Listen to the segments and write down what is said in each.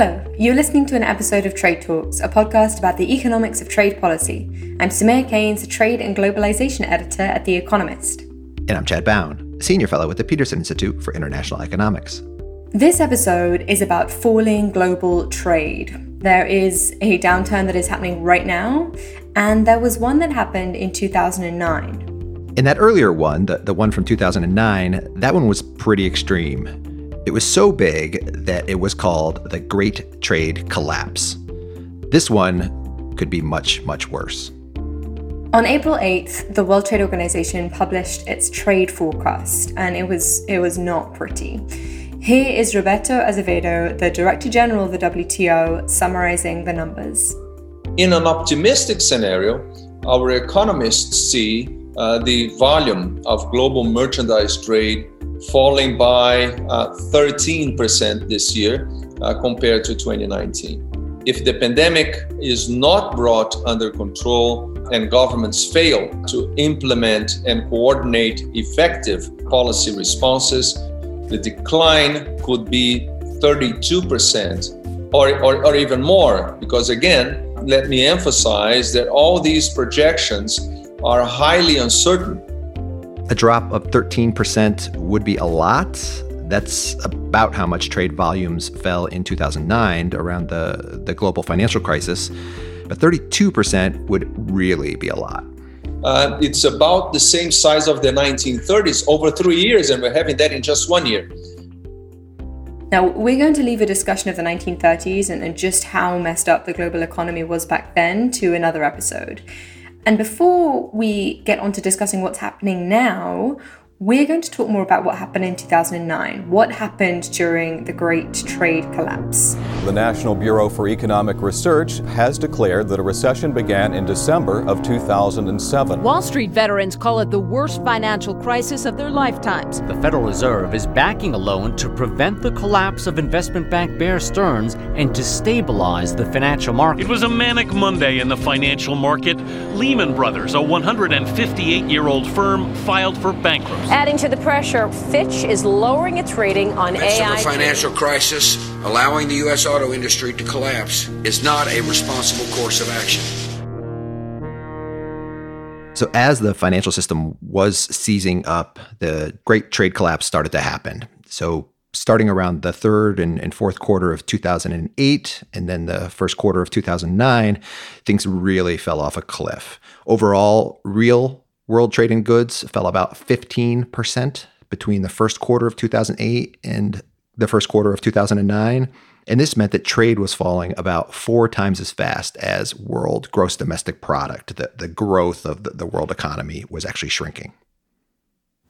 Hello, you're listening to an episode of Trade Talks, a podcast about the economics of trade policy. I'm Soumaya Keynes, a trade and globalization editor at The Economist. And I'm Chad Bown, senior fellow at the Peterson Institute for International Economics. This episode is about falling global trade. There is a downturn that is happening right now, and there was one that happened in 2009. In that earlier one, the, the one from 2009, that one was pretty extreme. It was so big that it was called the Great Trade Collapse. This one could be much, much worse. On April 8th, the World Trade Organization published its trade forecast, and it was it was not pretty. Here is Roberto Azevedo, the Director General of the WTO, summarizing the numbers. In an optimistic scenario, our economists see uh, the volume of global merchandise trade falling by uh, 13% this year uh, compared to 2019. If the pandemic is not brought under control and governments fail to implement and coordinate effective policy responses, the decline could be 32% or, or, or even more. Because again, let me emphasize that all these projections are highly uncertain a drop of 13% would be a lot. That's about how much trade volumes fell in 2009 around the, the global financial crisis. But 32% would really be a lot. Uh, it's about the same size of the 1930s over three years, and we're having that in just one year. Now, we're going to leave a discussion of the 1930s and, and just how messed up the global economy was back then to another episode. And before we get on to discussing what's happening now, we're going to talk more about what happened in 2009. What happened during the Great Trade Collapse? The National Bureau for Economic Research has declared that a recession began in December of 2007. Wall Street veterans call it the worst financial crisis of their lifetimes. The Federal Reserve is backing a loan to prevent the collapse of investment bank Bear Stearns and to stabilize the financial market. It was a manic Monday in the financial market. Lehman Brothers, a 158 year old firm, filed for bankruptcy. Adding to the pressure, Fitch is lowering its rating on Midst AI. Of a financial crisis, allowing the U.S. auto industry to collapse is not a responsible course of action. So, as the financial system was seizing up, the great trade collapse started to happen. So, starting around the third and, and, fourth quarter of 2008 and then the first quarter of 2009, things really fell off a cliff. Overall, real World trade in goods fell about 15% between the first quarter of 2008 and the first quarter of 2009. And this meant that trade was falling about four times as fast as world gross domestic product. The, the growth of the, the world economy was actually shrinking.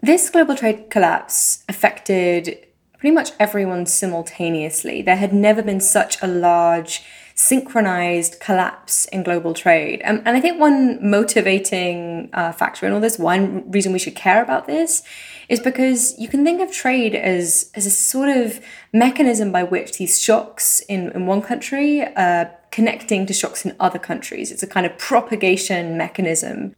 This global trade collapse affected pretty much everyone simultaneously. There had never been such a large synchronized collapse in global trade. Um, and I think one motivating uh, factor in all this, one reason we should care about this, is because you can think of trade as, as a sort of mechanism by which these shocks in, in one country are connecting to shocks in other countries. It's a kind of propagation mechanism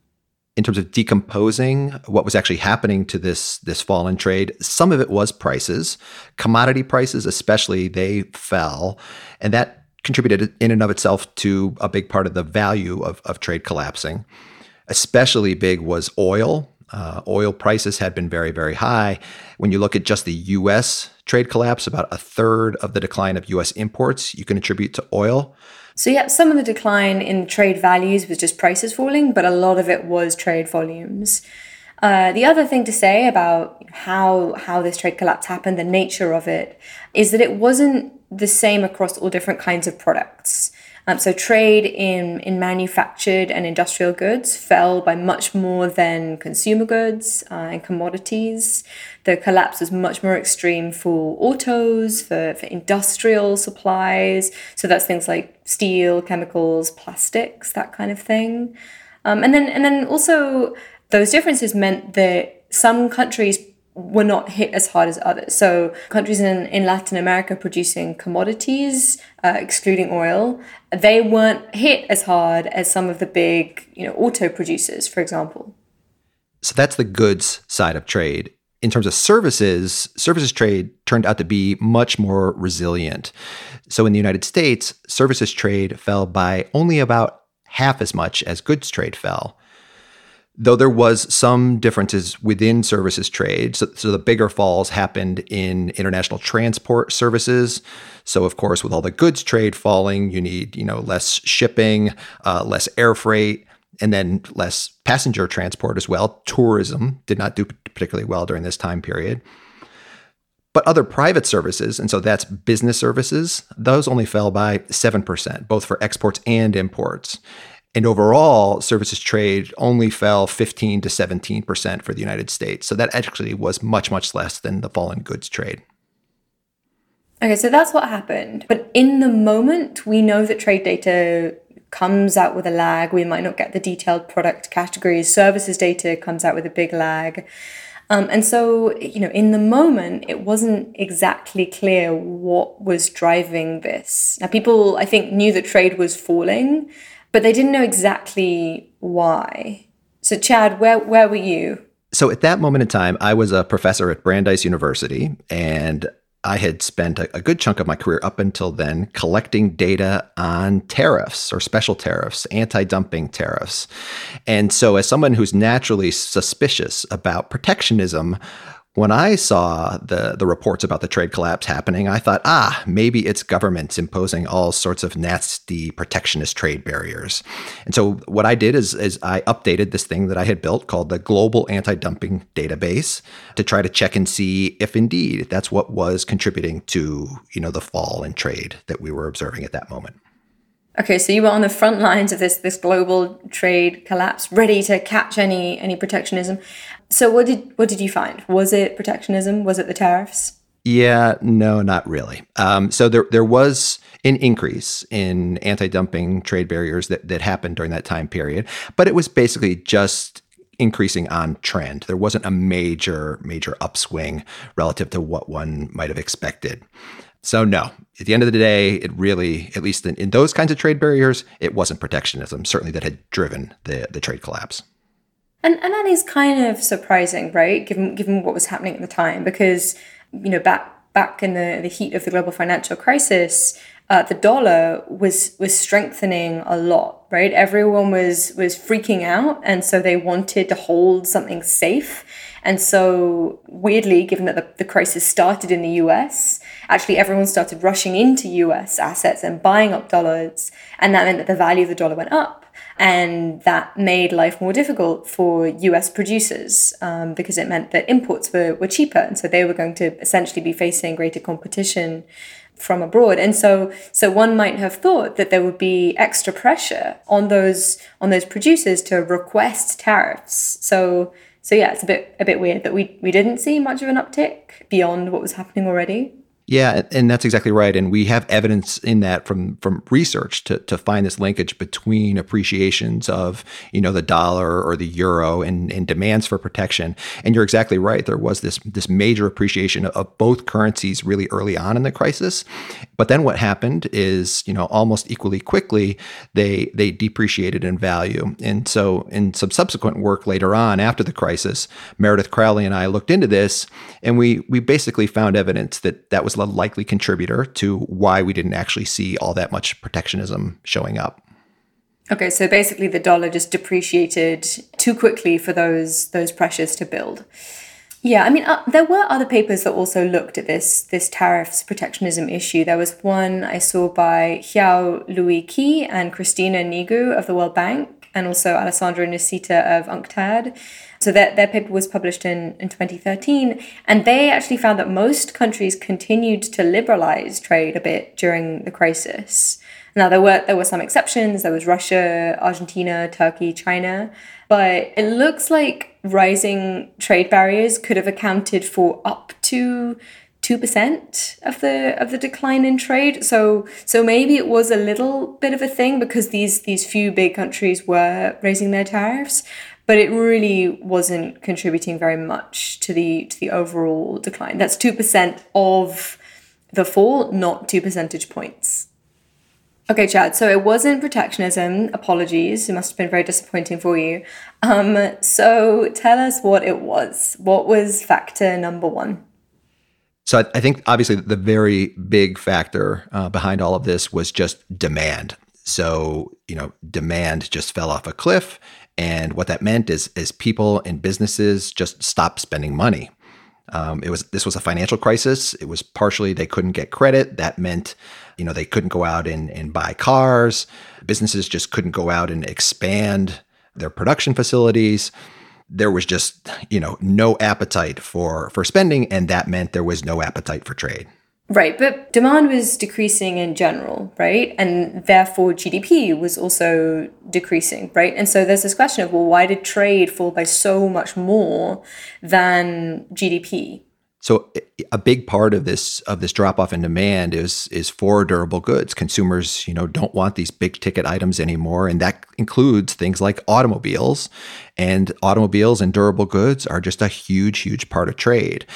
in terms of decomposing what was actually happening to this this fall in trade some of it was prices commodity prices especially they fell and that contributed in and of itself to a big part of the value of, of trade collapsing. Especially big was oil. Uh, oil prices had been very, very high. When you look at just the US trade collapse, about a third of the decline of US imports you can attribute to oil. So, yeah, some of the decline in trade values was just prices falling, but a lot of it was trade volumes. Uh, the other thing to say about how how this trade collapse happened, the nature of it, is that it wasn't the same across all different kinds of products. Um, so trade in, in manufactured and industrial goods fell by much more than consumer goods uh, and commodities. The collapse was much more extreme for autos, for, for industrial supplies. So that's things like steel, chemicals, plastics, that kind of thing. Um, and then and then also those differences meant that some countries were not hit as hard as others. So countries in, in Latin America producing commodities, uh, excluding oil, they weren't hit as hard as some of the big, you know, auto producers, for example. So that's the goods side of trade. in terms of services, services trade turned out to be much more resilient. So in the United States, services trade fell by only about half as much as goods trade fell. Though there was some differences within services trade, so, so the bigger falls happened in international transport services. So of course, with all the goods trade falling, you need you know less shipping, uh, less air freight, and then less passenger transport as well. Tourism did not do particularly well during this time period. But other private services, and so that's business services, those only fell by 7%, both for exports and imports. And overall, services trade only fell 15 to 17% for the United States. So that actually was much, much less than the fall in goods trade. Okay, so that's what happened. But in the moment, we know that trade data comes out with a lag. We might not get the detailed product categories. Services data comes out with a big lag. Um, and so, you know, in the moment, it wasn't exactly clear what was driving this. Now, people, I think, knew that trade was falling, but they didn't know exactly why. So, Chad, where, where were you? So, at that moment in time, I was a professor at Brandeis University, and I had spent a, a, good chunk of my career up until then collecting data on tariffs or special tariffs, anti dumping tariffs. And so, as someone who's naturally suspicious about protectionism, when I saw the, the reports about the trade collapse happening, I thought, ah, maybe it's governments imposing all sorts of nasty protectionist trade barriers. And so what I did is, is I updated this thing that I had built called the Global Anti-Dumping Database to try to check and see if indeed that's what was contributing to, you know, the fall in trade that we were observing at that moment. Okay, so you were on the front lines of this this global trade collapse, ready to catch any any protectionism. So what did what did you find? Was it protectionism? Was it the tariffs? Yeah, no, not really. Um, so there there was an increase in anti-dumping trade barriers that that happened during that time period, but it was basically just increasing on trend. There wasn't a major major upswing relative to what one might have expected. So no, at the end of the day, it really, at least in, in those kinds of trade barriers, it wasn't protectionism certainly that had driven the the trade collapse. And and that is kind of surprising, right? Given given what was happening at the time, because you know back back in the, the heat of the global financial crisis, uh, the dollar was was strengthening a lot, right? Everyone was was freaking out, and so they wanted to hold something safe. And so, weirdly, given that the, the crisis started in the US, actually everyone started rushing into US assets and buying up dollars, and that meant that the value of the dollar went up and that made life more difficult for US producers um, because it meant that imports were, were cheaper. And so they were going to essentially be facing greater competition from abroad. And so so one might have thought that there would be extra pressure on those on those producers to request tariffs. So so yeah, it's a bit a bit weird that we we didn't see much of an uptick beyond what was happening already. Yeah, and that's exactly right. And we have evidence in that from from research to, to find this linkage between appreciations of, you know, the dollar or the euro and, and demands for protection. And you're exactly right. There was this this major appreciation of both currencies really early on in the crisis. But then what happened is, you know, almost equally quickly, they they depreciated in value. And so in some subsequent work later on after the crisis, Meredith Crowley and I looked into this and we we basically found evidence that that was a likely contributor to why we didn't actually see all that much protectionism showing up. Okay, so basically the dollar just depreciated too quickly for those those pressures to build. Yeah, I mean, uh, there were other papers that also looked at this this tariffs protectionism issue. There was one I saw by Hiau Looi Kee and Cristina Neagu of the World Bank, and also Alessandro Nicita of UNCTAD. So their, their paper was published in, in 2013, and they actually found that most countries continued to liberalize trade a bit during the crisis. Now there were there were some exceptions. There was Russia, Argentina, Turkey, China, but it looks like rising trade barriers could have accounted for up to two percent of the of the decline in trade. So so maybe it was a little bit of a thing because these these few big countries were raising their tariffs but it really wasn't contributing very much to the to the overall decline. That's two percent of the fall, not two percentage points. Okay, Chad. So it wasn't protectionism. Apologies. It must have been very disappointing for you. Um, so tell us what it was. What was factor number one? So I, think obviously the very big factor uh, behind all of this was just demand. So you know, demand just fell off a cliff, and what that meant is is people and businesses just stopped spending money. Um, it was this was a financial crisis. It was partially they couldn't get credit. That meant, you know, they couldn't go out and, and buy cars. Businesses just couldn't go out and expand their production facilities. There was just, you know, no appetite for for spending, and that meant there was no appetite for trade. Right, but demand was decreasing in general, right? And therefore GDP was also decreasing, right? And so there's this question of, well, why did trade fall by so much more than GDP? So a big part of this of this drop off in demand is is for durable goods. Consumers, you know, don't want these big ticket items anymore, and that includes things like automobiles. And automobiles and durable goods are just a huge, huge part of trade.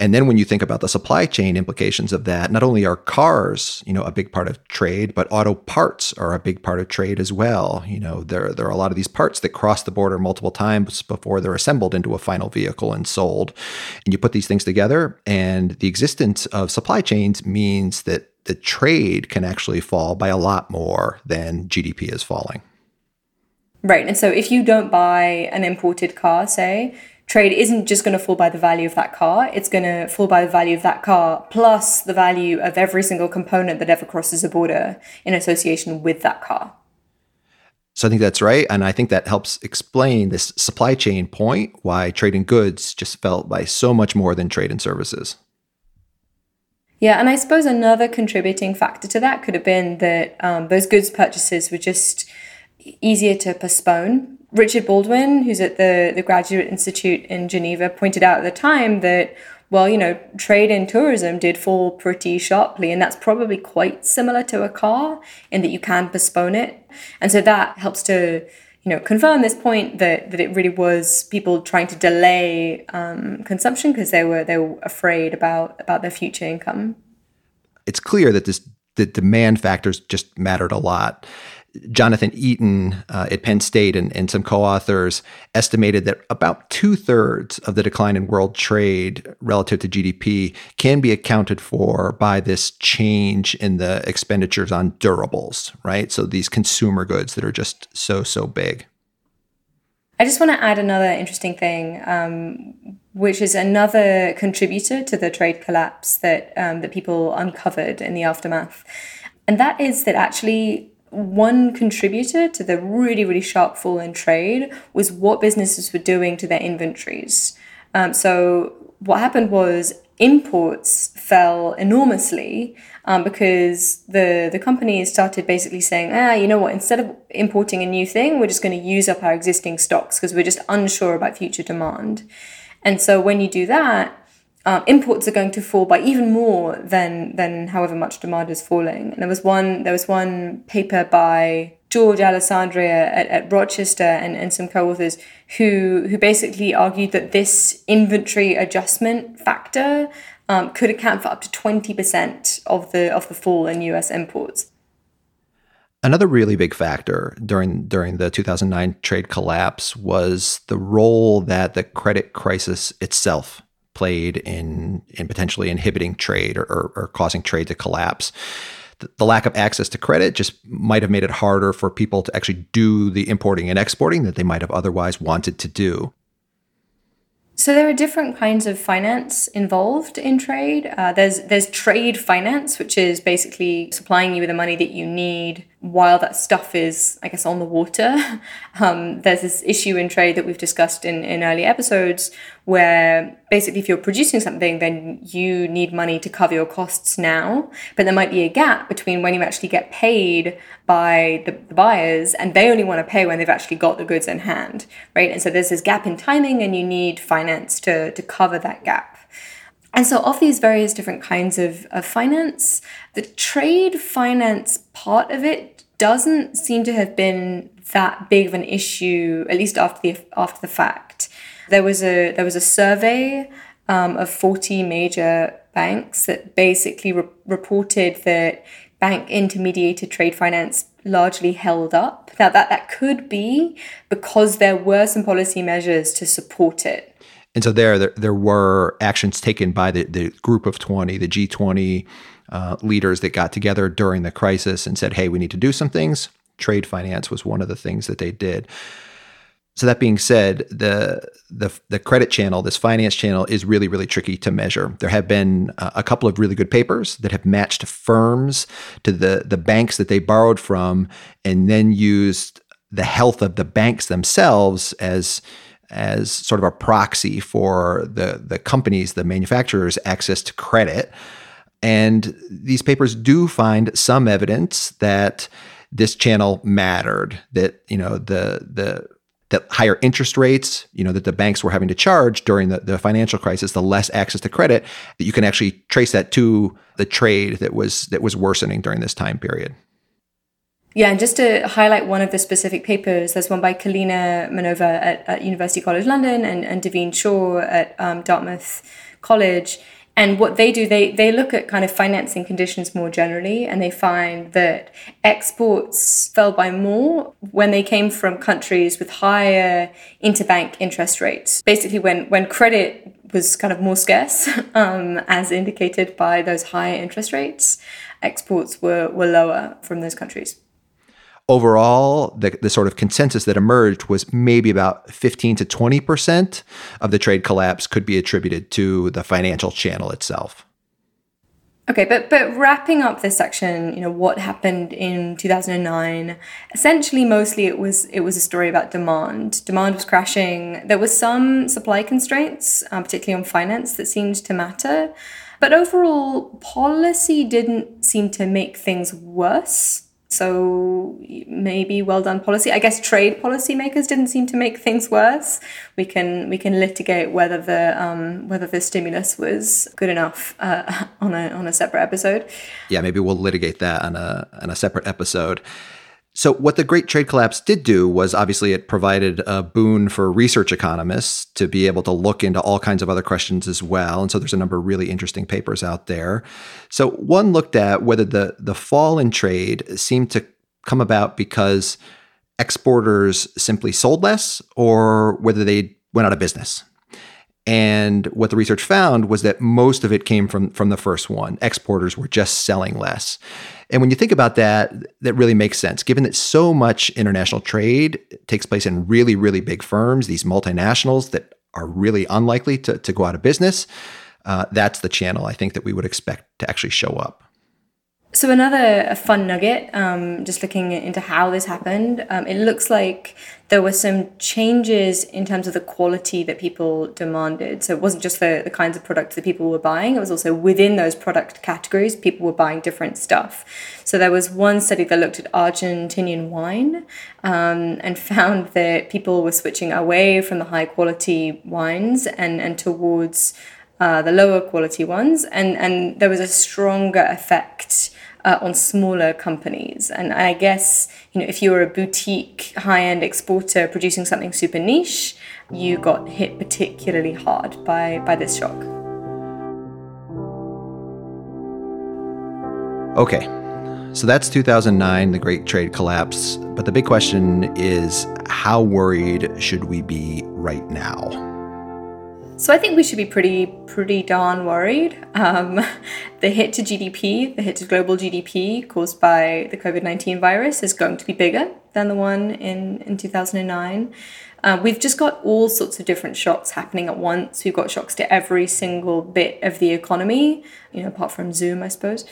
And then when you think about the supply chain implications of that, not only are cars, you know, a big part of trade, but auto parts are a big part of trade as well. You know, there there are a lot of these parts that cross the border multiple times before they're assembled into a final vehicle and sold. And you put these things together, and the existence of supply chains means that the trade can actually fall by a lot more than GDP is falling. Right. And so if you don't buy an imported car, say, trade isn't just going to fall by the value of that car, it's going to fall by the value of that car plus the value of every single component that ever crosses a border in association with that car. So I think that's right. And I think that helps explain this supply chain point why trade in goods just felt by so much more than trade in services. Yeah, and I suppose another contributing factor to that could have been that um, those goods purchases were just easier to postpone Richard Baldwin, who's at the, the Graduate Institute in Geneva, pointed out at the time that, well, you know, trade and tourism did fall pretty sharply, and that's probably quite similar to a car in that you can postpone it. And so that helps to, you know, confirm this point that, that it really was people trying to delay um, consumption because they were they were afraid about about their future income. It's clear that this the demand factors just mattered a lot. Jonathan Eaton uh, at Penn State and, and some co authors estimated that about two thirds of the decline in world trade relative to GDP can be accounted for by this change in the expenditures on durables, right? So these consumer goods that are just so, so big. I just want to add another interesting thing, um, which is another contributor to the trade collapse that um, that people uncovered in the aftermath, and that is that actually one contributor to the really, really sharp fall in trade was what businesses were doing to their inventories. Um, so, what happened was imports fell enormously um, because the, the companies started basically saying, ah, you know what, instead of importing a new thing, we're just going to use up our existing stocks because we're just unsure about future demand. And so, when you do that, um, imports are going to fall by even more than than however much demand is falling. And there was one there was one paper by George Alessandria at, at Rochester and, and some co-authors who who basically argued that this inventory adjustment factor um, could account for up to twenty percent of the of the fall in U.S. imports. Another really big factor during during the 2009 trade collapse was the role that the credit crisis itself played in in potentially inhibiting trade or, or, or causing trade to collapse. The, lack of access to credit just might have made it harder for people to actually do the importing and exporting that they might have otherwise wanted to do. So there are different kinds of finance involved in trade. Uh, there's there's trade finance, which is basically supplying you with the money that you need while that stuff is, I guess, on the water. Um, there's this issue in trade that we've discussed in, in early episodes where basically if you're producing something, then you need money to cover your costs now. But there might be a gap between when you actually get paid by the, the buyers and they only want to pay when they've actually got the goods in hand, right? And so there's this gap in timing and you need finance to, to cover that gap. And so, of these various different kinds of, of finance, the trade finance part of it doesn't seem to have been that big of an issue, at least after the after the fact. There was a there was a survey um, of forty major banks that basically re- reported that bank intermediated trade finance largely held up. Now that that could be because there were some policy measures to support it. And so there, there, there were actions taken by the, the group of 20, the G20 uh, leaders that got together during the crisis and said, hey, we need to do some things. Trade finance was one of the things that they did. So that being said, the the the credit channel, this finance channel, is really really tricky to measure. There have been a couple of really good papers that have matched firms to the the banks that they borrowed from, and then used the health of the banks themselves as as sort of a proxy for the the companies, the manufacturers' access to credit. And these papers do find some evidence that this channel mattered. That you know the the that higher interest rates, you know, that the banks were having to charge during the, the financial crisis, the less access to credit, that you can actually trace that to the trade that was that was worsening during this time period. Yeah, and just to highlight one of the specific papers, there's one by Kalina Manova at, at University College London and, and Davin Chor at um, Dartmouth College. And what they do, they, they look at kind of financing conditions more generally, and they find that exports fell by more when they came from countries with higher interbank interest rates. Basically, when, when credit was kind of more scarce, um, as indicated by those higher interest rates, exports were, were lower from those countries overall, the, the sort of consensus that emerged was maybe about 15 to 20% of the trade collapse could be attributed to the financial channel itself. Okay, but but wrapping up this section, you know, what happened in 2009, essentially mostly it was it was a story about demand. Demand was crashing. There was some supply constraints, um, particularly on finance that seemed to matter. But overall, policy didn't seem to make things worse. So maybe well done policy. I guess trade policymakers didn't seem to make things worse. We can we can litigate whether the um, whether the stimulus was good enough uh, on a on a separate episode. Yeah, maybe we'll litigate that on a on a separate episode. So, what the Great Trade Collapse did do was obviously it provided a boon for research economists to be able to look into all kinds of other questions as well. And so, there's a number of really interesting papers out there. So, one looked at whether the, the fall in trade seemed to come about because exporters simply sold less or whether they went out of business. And what the research found was that most of it came from, from the first one. Exporters were just selling less. And when you think about that, that really makes sense, given that so much international trade takes place in really, really big firms, these multinationals that are really unlikely to, to go out of business. Uh, that's the channel I think that we would expect to actually show up. So another fun nugget, um, just looking into how this happened, um, it looks like there were some changes in terms of the quality that people demanded. So it wasn't just the, the kinds of products that people were buying, it was also within those product categories, people were buying different stuff. So there was one study that looked at Argentinian wine um, and found that people were switching away from the high quality wines and, and towards uh, the lower quality ones. And, and there was a stronger effect uh, on smaller companies. And I guess you know if you were a boutique high-end exporter producing something super niche, you got hit particularly hard by by this shock. Okay. So that's 2009, the Great Trade Collapse. But the big question is how worried should we be right now? So I think we should be pretty pretty darn worried. Um, the hit to GDP, the hit to global GDP caused by the COVID nineteen virus is going to be bigger than the one in in two thousand and nine. Uh, we've just got all sorts of different shocks happening at once. We've got shocks to every single bit of the economy, you know, apart from Zoom, I suppose.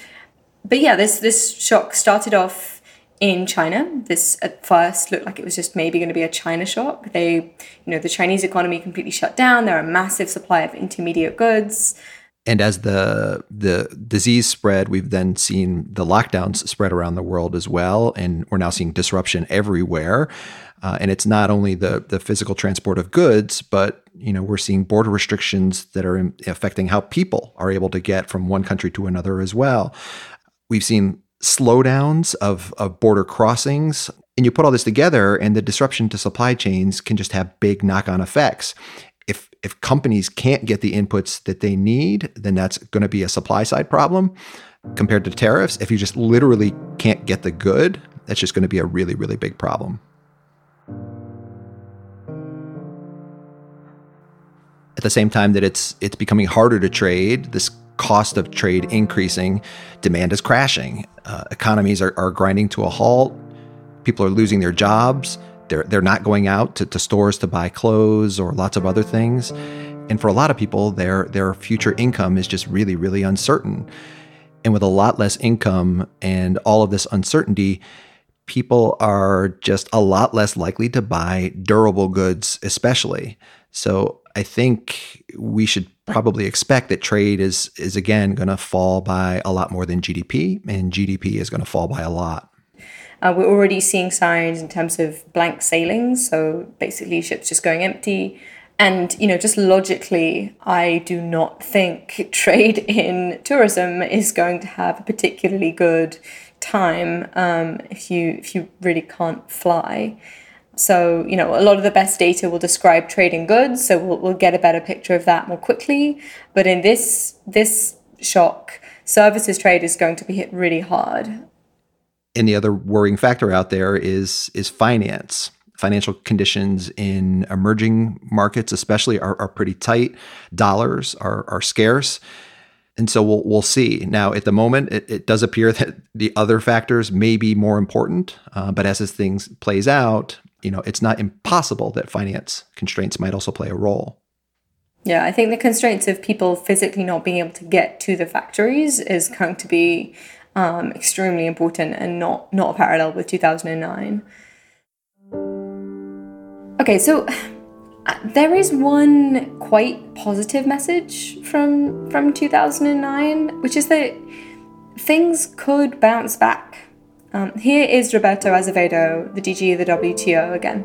But yeah, this this shock started off in China. This at first looked like it was just maybe going to be a China shock. They, you know, the Chinese economy completely shut down. There are a massive supply of intermediate goods. And as the the disease spread, we've then seen the lockdowns spread around the world as well, and we're now seeing disruption everywhere. Uh, and it's not only the the physical transport of goods, but you know we're seeing border restrictions that are affecting how people are able to get from one country to another as well. We've seen slowdowns of, of border crossings. And you put all this together, and the disruption to supply chains can just have big knock on effects. If, if companies can't get the inputs that they need, then that's going to be a supply side problem. compared to tariffs. If you just literally can't get the good, that's just going to be a really, really big problem. At the same time that it's it's becoming harder to trade, this cost of trade increasing, demand is crashing. Uh, economies are, are grinding to a halt. People are losing their jobs. They're, they're not going out to, to stores to buy clothes or lots of other things. And for a lot of people, their, their future income is just really, really uncertain. And with a lot less income and all of this uncertainty, people are just a lot less likely to buy durable goods, especially. So I think we should probably expect that trade is is again going to fall by a lot more than GDP, and GDP is going to fall by a lot. Uh, we're already seeing signs in terms of blank sailings, so basically ships just going empty. And you know, just logically, I do not think trade in tourism is going to have a particularly good time um, if you if you really can't fly. So, you know, a lot of the best data will describe trading goods, so we'll, we'll get a better picture of that more quickly. But in this this shock, services trade is going to be hit really hard. And the other worrying factor out there is is finance. Financial conditions in emerging markets, especially, are, are pretty tight. Dollars are, are scarce. And so we'll, we'll see. Now, at the moment, it, it does appear that the other factors may be more important. Uh, but as this thing plays out, you know, it's not impossible that finance constraints might also play a role. Yeah, I think the constraints of people physically not being able to get to the factories is going to be um, extremely important and not not parallel with 2009. Okay, so uh, there is one quite positive message from from 2009, which is that things could bounce back um, here is Roberto Azevedo, the DG of the WTO again.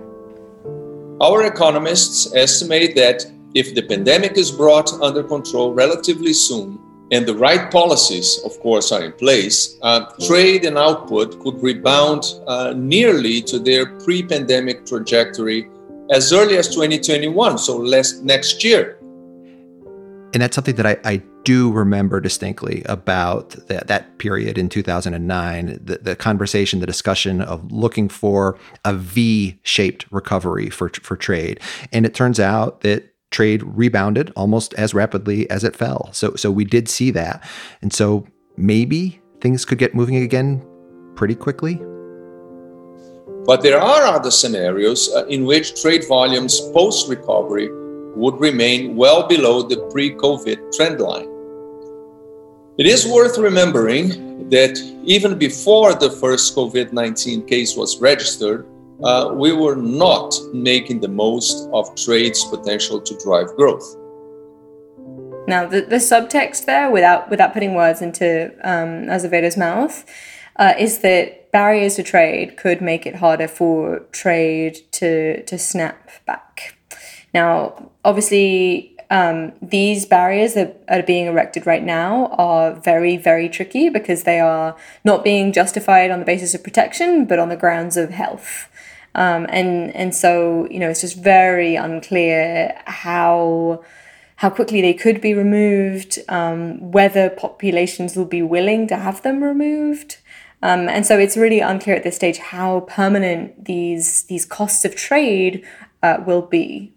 Our economists estimate that if the pandemic is brought under control relatively soon and the right policies, of course, are in place, uh, trade and output could rebound uh, nearly to their pre pandemic trajectory as early as 2021, so less next year. And that's something that I, I do remember distinctly about that, period in 2009 the, the conversation, the discussion of looking for a V shaped recovery for, for trade. And it turns out that trade rebounded almost as rapidly as it fell. So, so we did see that. And so maybe things could get moving again pretty quickly. But there are other scenarios uh, in which trade volumes post recovery would remain well below the pre COVID trend line. It is worth remembering that even before the first COVID 19 case was registered, uh, we were not making the most of trade's potential to drive growth. Now, the, the subtext there, without, without putting words into um, Azevedo's mouth, uh, is that barriers to trade could make it harder for trade to, to snap back. Now, obviously, um, these barriers that are being erected right now are very, very tricky because they are not being justified on the basis of protection, but on the grounds of health. Um, and and so you know it's just very unclear how how quickly they could be removed, um, whether populations will be willing to have them removed. Um, and so it's really unclear at this stage how permanent these these costs of trade uh, will be.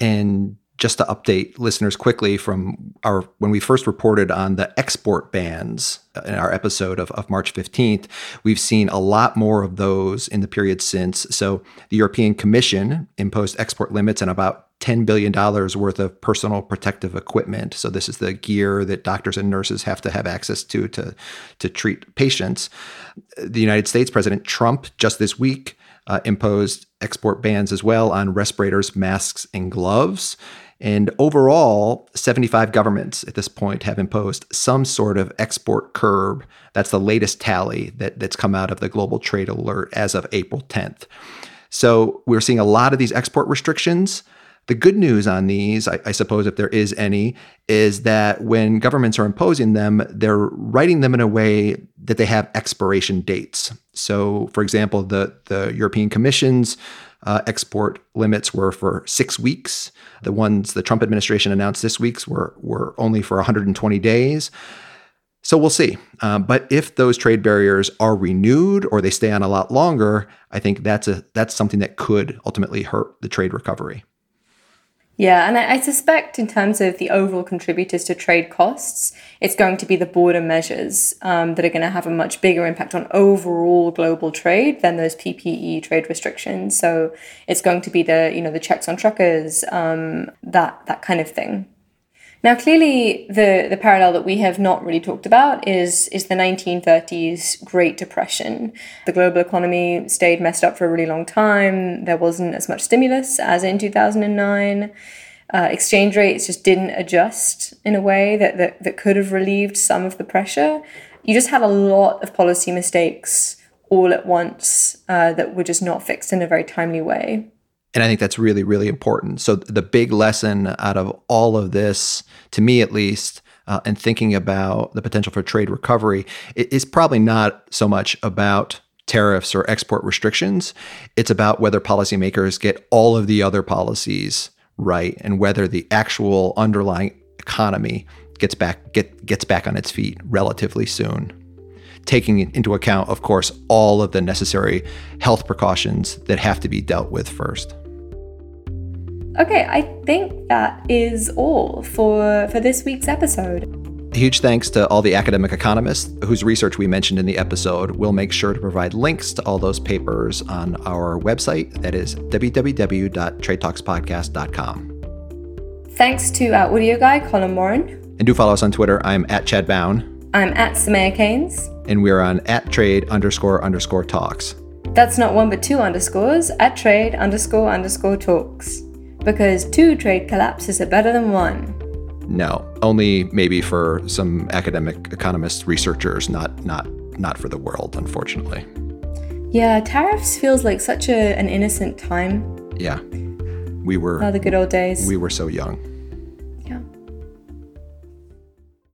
And just to update listeners quickly from our when we first reported on the export bans in our episode of, of March 15th, we've seen a lot more of those in the period since. So the European Commission imposed export limits on about $10 billion worth of personal protective equipment. So this is the gear that doctors and nurses have to have access to to, to treat patients. The United States President Trump just this week uh, imposed export bans as well on respirators, masks, and gloves. And overall, 75 governments at this point have imposed some sort of export curb. That's the latest tally that, that's come out of the Global Trade Alert as of April 10th. So we're seeing a lot of these export restrictions. The good news on these, I, I, suppose, if there is any, is that when governments are imposing them, they're writing them in a way that they have expiration dates. So, for example, the, the European Commission's uh, export limits were for six weeks. The ones the Trump administration announced this week were, were only for 120 days. So we'll see. Uh, but if those trade barriers are renewed or they stay on a lot longer, I think that's a that's something that could ultimately hurt the trade recovery. Yeah, and I, I suspect in terms of the overall contributors to trade costs, it's going to be the border measures um, that are going to have a much bigger impact on overall global trade than those PPE trade restrictions. So it's going to be the you know the checks on truckers, um, that that kind of thing. Now, clearly, the, the parallel that we have not really talked about is, is the 1930s Great Depression. The global economy stayed messed up for a really long time. There wasn't as much stimulus as in 2009. Uh, exchange rates just didn't adjust in a way that, that, that could have relieved some of the pressure. You just had a lot of policy mistakes all at once uh, that were just not fixed in a very timely way. And I think that's really, really important. So, the big lesson out of all of this, to me at least, uh, and thinking about the potential for trade recovery, is probably not so much about tariffs or export restrictions. It's about whether policymakers get all of the other policies right and whether the actual underlying economy gets back get, gets back on its feet relatively soon taking into account of course all of the necessary health precautions that have to be dealt with first Okay, I think that is all for, for this week's episode. Huge thanks to all the academic economists whose research we mentioned in the episode. We'll make sure to provide links to all those papers on our website. That is www.tradetalkspodcast.com. Thanks to our audio guy, Colin Warren. And do follow us on Twitter. I'm at Chad Bown. I'm at Soumaya Keynes. And we're on at trade underscore underscore talks. That's not one but two underscores at trade underscore underscore talks because two trade collapses are better than one. No, only maybe for some academic economists, researchers, not not not for the world, unfortunately. Yeah, tariffs feels like such a, an innocent time. Yeah. We were Oh, the good old days. We were so young.